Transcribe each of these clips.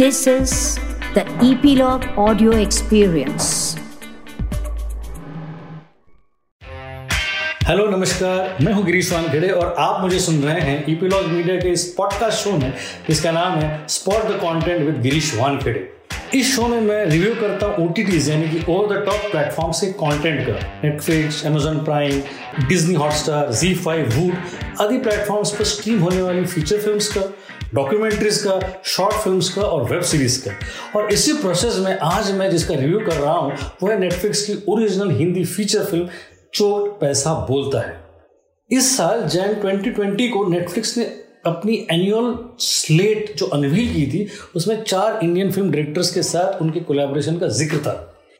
This is the Epilogue Audio Experience. Hello नमस्कार मैं हूँ गिरीश वानखेड़े और आप मुझे सुन रहे हैं ईपीलॉग मीडिया के इस पॉडकास्ट शो में, जिसका नाम है spot the content with Girish Wankhede. इस शो में मैं रिव्यू करता हूँ ओ यानी कि ओवर द टॉप प्लेटफॉर्म से कंटेंट का। Netflix Amazon Prime Disney Hotstar Zee five Voot आदि प्लेटफॉर्म्स पर स्ट्रीम होने वाली फीचर फिल्म्स का। डॉक्यूमेंट्रीज का शॉर्ट फिल्म्स का और वेब सीरीज़ का। और इसी प्रोसेस में आज मैं जिसका रिव्यू कर रहा हूँ, वो है नेटफ्लिक्स की ओरिजिनल हिंदी फीचर फ़िल्म चोट पैसा बोलता है। इस साल जैन 2020 को नेटफ्लिक्स ने अपनी एनुअल स्लेट जो अनवील की थी, उसमें चार इंडियन फ़िल्म डायरेक्टर्स के साथ उनके कोलैबोरेशन का ज़िक्र था।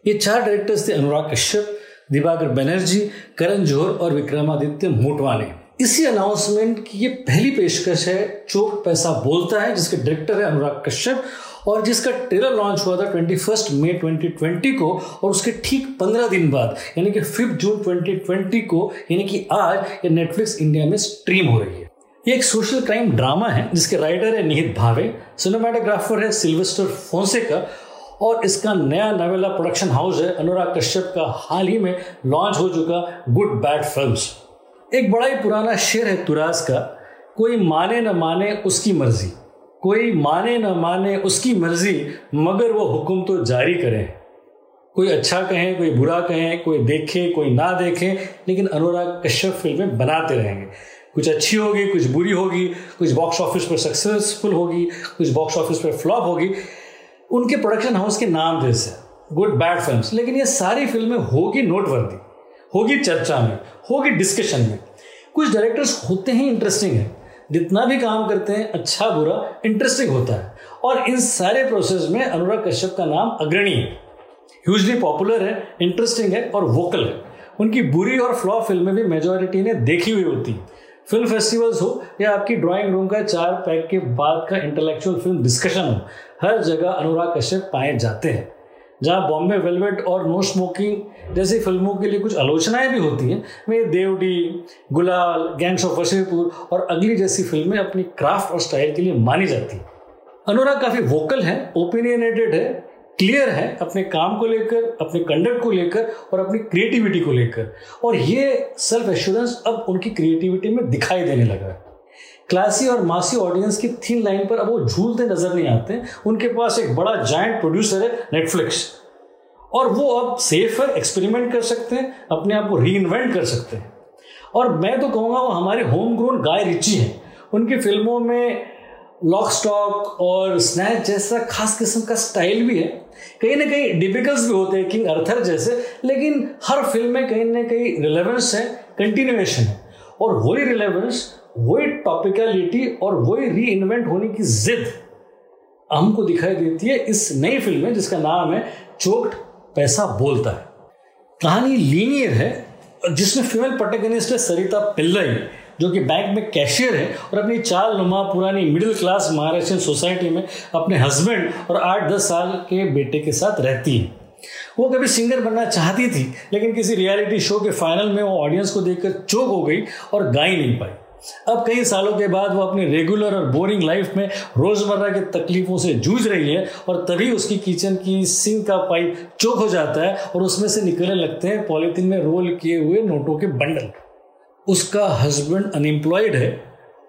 ये चार डायरेक्टर्स थे अनुराग कश्यप, दिवाकर बनर्जी, करण जोहर और विक्रमादित्य मोटवाने। इसी अनाउंसमेंट की ये पहली पेशकश है, चोक पैसा बोलता है, जिसके डायरेक्टर है अनुराग कश्यप, और जिसका ट्रेलर लॉन्च हुआ था ट्वेंटी फ़र्स्ट मे 2020 को, और उसके ठीक पंद्रह दिन बाद, यानी कि फिफ्थ जून 2020 को, यानी कि आज ये नेटफ्लिक्स इंडिया में स्ट्रीम हो रही है। ये एक सोशल क्राइम ड्रामा है, जिसके राइटर है निहित भावे सिनेमाटोग्राफर है सिल्वेस्टर फोन्सेका और इसका नया नवेला प्रोडक्शन हाउस है, अनुराग कश्यप का हाल ही में लॉन्च हो चुका गुड बैड फिल्म्स एक बड़ा ही पुराना शेर है तुरास का, कोई माने न माने उसकी मर्ज़ी, कोई माने न माने उसकी मर्ज़ी, मगर वो हुक्म तो जारी करें। कोई अच्छा कहें, कोई बुरा कहें, कोई देखे, कोई ना देखे, लेकिन अनुराग कश्यप फ़िल्में बनाते रहेंगे। कुछ अच्छी होगी, कुछ बुरी होगी, कुछ बॉक्स ऑफ़िस पर सक्सेसफुल होगी, कुछ बॉक्स ऑफ़िस पर फ्लॉप होगी। उनके प्रोडक्शन हाउस के नाम जैसे गुड बैड फिल्म्स लेकिन ये सारी फ़िल्में होगी नोटवर्दी होगी चर्चा में, होगी डिस्कशन में। कुछ डायरेक्टर्स होते हैं इंटरेस्टिंग है, जितना भी काम करते हैं अच्छा बुरा इंटरेस्टिंग होता है। और इन सारे प्रोसेस में अनुराग कश्यप का नाम अग्रणी है। ह्यूजली पॉपुलर है इंटरेस्टिंग है और वोकल है। उनकी बुरी और फ्लॉ फ़िल्में भी मेजोरिटी ने देखी हुई होती। फ़िल्म फेस्टिवल्स हो या आपकी ड्राइंग रूम का चार पैक के बाद का इंटेलेक्चुअल फ़िल्म डिस्कशन हो, हर जगह अनुराग कश्यप पाए जाते हैं। जहाँ बॉम्बे वेलवेट और नो स्मोकिंग जैसी फ़िल्मों के लिए कुछ आलोचनाएँ भी होती हैं, मैं देवडी, गुलाल, गैंग्स ऑफ़ वशीरपुर और अगली जैसी फ़िल्में अपनी क्राफ्ट और स्टाइल के लिए मानी जाती हैं। अनुराग काफ़ी वोकल है, ओपिनियनेटेड है, क्लियर है अपने काम को लेकर, अपने कंडक्ट को लेकर और अपनी क्रिएटिविटी को लेकर। और ये सेल्फ एश्योरेंस अब उनकी क्रिएटिविटी में दिखाई देने लगा है। क्लासी और मासी ऑडियंस की थीन लाइन पर अब वो झूलते नज़र नहीं आते। उनके पास एक बड़ा जायंट प्रोड्यूसर है नेटफ्लिक्स और वो अब सेफ़ है एक्सपेरिमेंट कर सकते हैं, अपने आप को री इन्वेंट कर सकते हैं। और मैं तो कहूँगा वो हमारे होम ग्रोन गाय रिची हैं। उनकी फ़िल्मों में लॉक स्टॉक और स्नैच जैसा खास किस्म का स्टाइल भी है। कहीं ना कहीं डिफिकल्स भी होते हैं किंग अर्थर जैसे, लेकिन हर फ़िल्म में कहीं ना कहीं रिलेवेंस है कंटिन्यूएशन है। और वही रिलेवेंस वही टॉपिकलिटी और वही री इन्वेंट होने की जिद हमको दिखाई देती है इस नई फ़िल्म में, जिसका नाम है चोट पैसा बोलता है। कहानी लीनियर है, जिसमें फीमेल प्रोटेगनिस्ट है सरिता पिल्लई, जो कि बैंक में कैशियर है और अपनी चाल नुमा पुरानी मिडिल क्लास महाराष्ट्र सोसाइटी में अपने हस्बैंड और आठ दस साल के बेटे के साथ रहती है। वो कभी सिंगर बनना चाहती थी, लेकिन किसी रियलिटी शो के फाइनल में वो ऑडियंस को देखकर चौक हो गई और गा ही नहीं पाई। अब कई सालों के बाद वो अपनी रेगुलर और बोरिंग लाइफ में रोज़मर्रा की तकलीफों से जूझ रही है और तभी उसकी किचन की सिंक का पाइप चोक हो जाता है और उसमें से निकलने लगते हैं पॉलीथीन में रोल किए हुए नोटों के बंडल उसका हस्बैंड अनएम्प्लॉयड है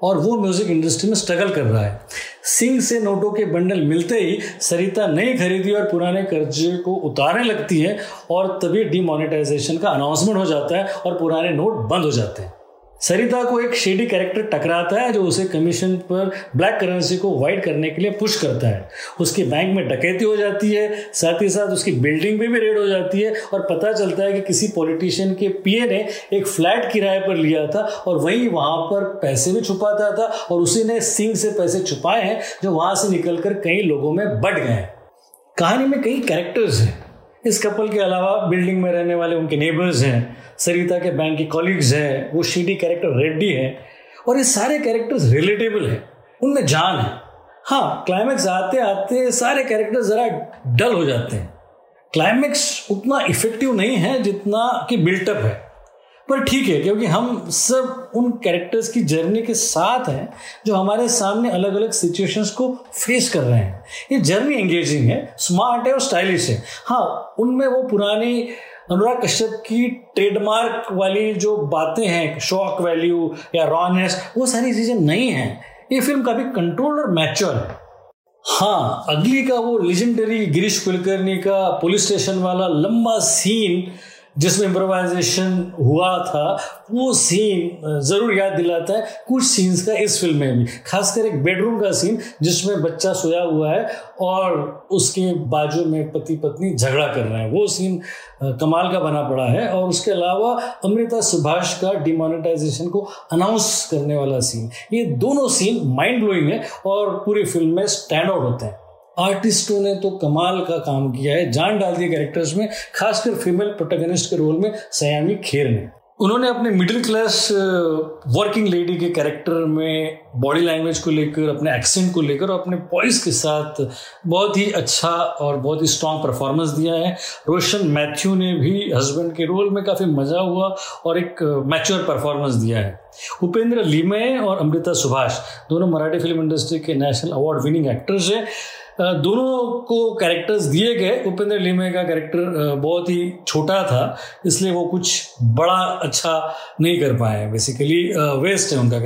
और वो म्यूज़िक इंडस्ट्री में स्ट्रगल कर रहा है। सिंह से नोटों के बंडल मिलते ही सरिता नई खरीदी और पुराने कर्जे को उतारने लगती है और तभी डिमोनेटाइजेशन का अनाउंसमेंट हो जाता है और पुराने नोट बंद हो जाते हैं। सरिता को एक शेडी कैरेक्टर टकराता है जो उसे कमीशन पर ब्लैक करेंसी को वाइट करने के लिए पुश करता है। उसके बैंक में डकैती हो जाती है साथ ही साथ उसकी बिल्डिंग भी, भी रेड हो जाती है और पता चलता है कि किसी पॉलिटिशियन के पीए ने एक फ्लैट किराए पर लिया था और वही वहाँ पर पैसे भी छुपाता था और उसी ने सिंह से पैसे छुपाए हैं जो वहाँ से निकलकर कई लोगों में बढ़ गए हैं। कहानी में कई कैरेक्टर्स हैं। इस कपल के अलावा बिल्डिंग में रहने वाले उनके नेबर्स हैं, सरिता के बैंक के कॉलीग्स हैं, वो शीडी कैरेक्टर रेड्डी है, और ये सारे कैरेक्टर्स रिलेटेबल हैं, उनमें जान है। हाँ क्लाइमैक्स आते आते सारे कैरेक्टर ज़रा डल हो जाते हैं। क्लाइमैक्स उतना इफ़ेक्टिव नहीं है जितना कि बिल्टअप है। पर ठीक है, क्योंकि हम सब उन कैरेक्टर्स की जर्नी के साथ हैं जो हमारे सामने अलग अलग सिचुएशंस को फेस कर रहे हैं। ये जर्नी एंगेजिंग है स्मार्ट है और स्टाइलिश है। हाँ उनमें वो पुरानी अनुराग कश्यप की ट्रेडमार्क वाली जो बातें हैं शॉक वैल्यू या रॉनेस वो सारी चीज़ें नहीं हैं। ये फ़िल्म काफ़ी कंट्रोल और मैच्योर है। हाँ अगली का वो लेजेंडरी गिरीश कुलकर्णी का पुलिस स्टेशन वाला लंबा सीन जिसमें इम्प्रोवाइजेशन हुआ था, वो सीन ज़रूर याद दिलाता है कुछ सीन्स का इस फ़िल्म में भी। खासकर एक बेडरूम का सीन जिसमें बच्चा सोया हुआ है और उसके बाजू में पति पत्नी झगड़ा कर रहे हैं। वो सीन कमाल का बना पड़ा है और उसके अलावा अमृता सुभाष का डिमोनेटाइजेशन को अनाउंस करने वाला सीन ये दोनों सीन माइंड ब्लोइंग है और पूरी फ़िल्म में स्टैंड आउट होते हैं। आर्टिस्टों ने तो कमाल का काम किया है। जान डाल दी कैरेक्टर्स में, खासकर फीमेल प्रोटेगनिस्ट के रोल में, सयामी खेर ने। उन्होंने अपने मिडिल क्लास वर्किंग लेडी के कैरेक्टर में बॉडी लैंग्वेज को लेकर, अपने एक्सेंट को लेकर और अपने वॉइस के साथ बहुत ही अच्छा और बहुत ही स्ट्रांग परफॉर्मेंस दिया है। रोशन मैथ्यू ने भी हस्बैंड के रोल में काफ़ी मज़ा हुआ और एक मैच्योर परफॉर्मेंस दिया है। उपेंद्र लीमे और अमृता सुभाष, दोनों मराठी फ़िल्म इंडस्ट्री के नेशनल अवार्ड विनिंग एक्टर्स हैं। दोनों को कैरेक्टर्स दिए गए। उपेंद्र लिमे का कैरेक्टर बहुत ही छोटा था, इसलिए वो कुछ बड़ा अच्छा नहीं कर पाए बेसिकली वेस्ट है उनका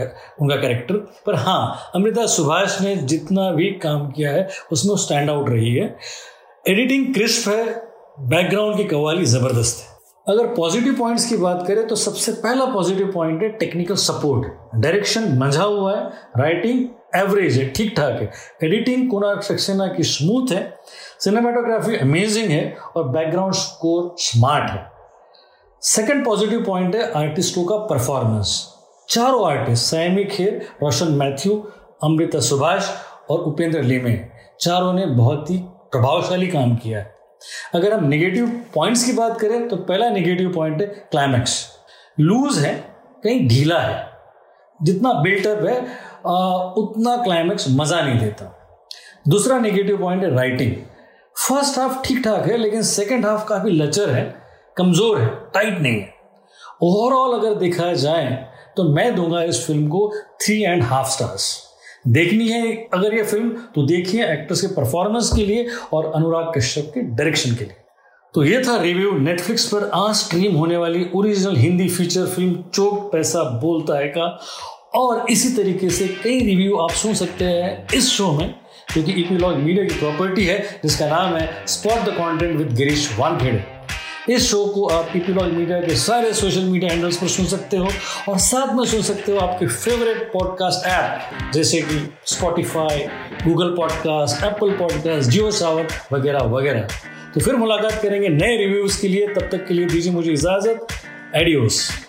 उनका कैरेक्टर पर हाँ अमृता सुभाष ने जितना भी काम किया है, उसमें स्टैंड आउट रही है। एडिटिंग क्रिस्प है बैकग्राउंड की कवाली ज़बरदस्त है। अगर पॉजिटिव पॉइंट्स की बात करें तो सबसे पहला पॉजिटिव पॉइंट है टेक्निकल सपोर्ट डायरेक्शन मंझा हुआ है राइटिंग एवरेज है ठीक ठाक है। एडिटिंग कुणाल सक्सेना की स्मूथ है सिनेमाटोग्राफी अमेजिंग है और बैकग्राउंड स्कोर स्मार्ट है। सेकंड पॉजिटिव पॉइंट है आर्टिस्टों का परफॉर्मेंस चारों आर्टिस्ट सैमी खेर रोशन मैथ्यू अमृता सुभाष और उपेंद्र लीमे चारों ने बहुत ही प्रभावशाली काम किया है। अगर हम नेगेटिव पॉइंट्स की बात करें तो पहला नेगेटिव पॉइंट है क्लाइमैक्स लूज है, कहीं ढीला है। जितना बिल्टअप है उतना क्लाइमैक्स मज़ा नहीं देता। दूसरा नेगेटिव पॉइंट है राइटिंग फ़र्स्ट हाफ़ ठीक ठाक है, लेकिन सेकेंड हाफ़ काफ़ी लचर है, कमज़ोर है टाइट नहीं है। ओवरऑल अगर देखा जाए तो मैं दूँगा इस फ़िल्म को थ्री एंड हाफ़ स्टार्स देखनी है अगर ये फ़िल्म तो देखिए एक्टर्स के परफॉर्मेंस के लिए और अनुराग कश्यप के डायरेक्शन के लिए। तो ये था रिव्यू नेटफ्लिक्स पर। आज स्ट्रीम होने वाली ओरिजिनल हिंदी फीचर फ़िल्म चोट पैसा बोलता है का। और इसी तरीके से कई रिव्यू आप सुन सकते हैं इस शो में क्योंकि इपीलॉग मीडिया की प्रॉपर्टी है, जिसका नाम है spot the content with Girish Wankhede इस शो को आप पीपीलॉग मीडिया के सारे सोशल मीडिया हैंडल्स पर सुन सकते हो, और साथ में सुन सकते हो आपके फेवरेट पॉडकास्ट ऐप जैसे कि Spotify Google podcast Apple podcast JioSaavn वगैरह वगैरह। तो फिर मुलाकात करेंगे नए रिव्यूज़ के लिए। तब तक के लिए दीजिए मुझे इजाज़त। एडियोस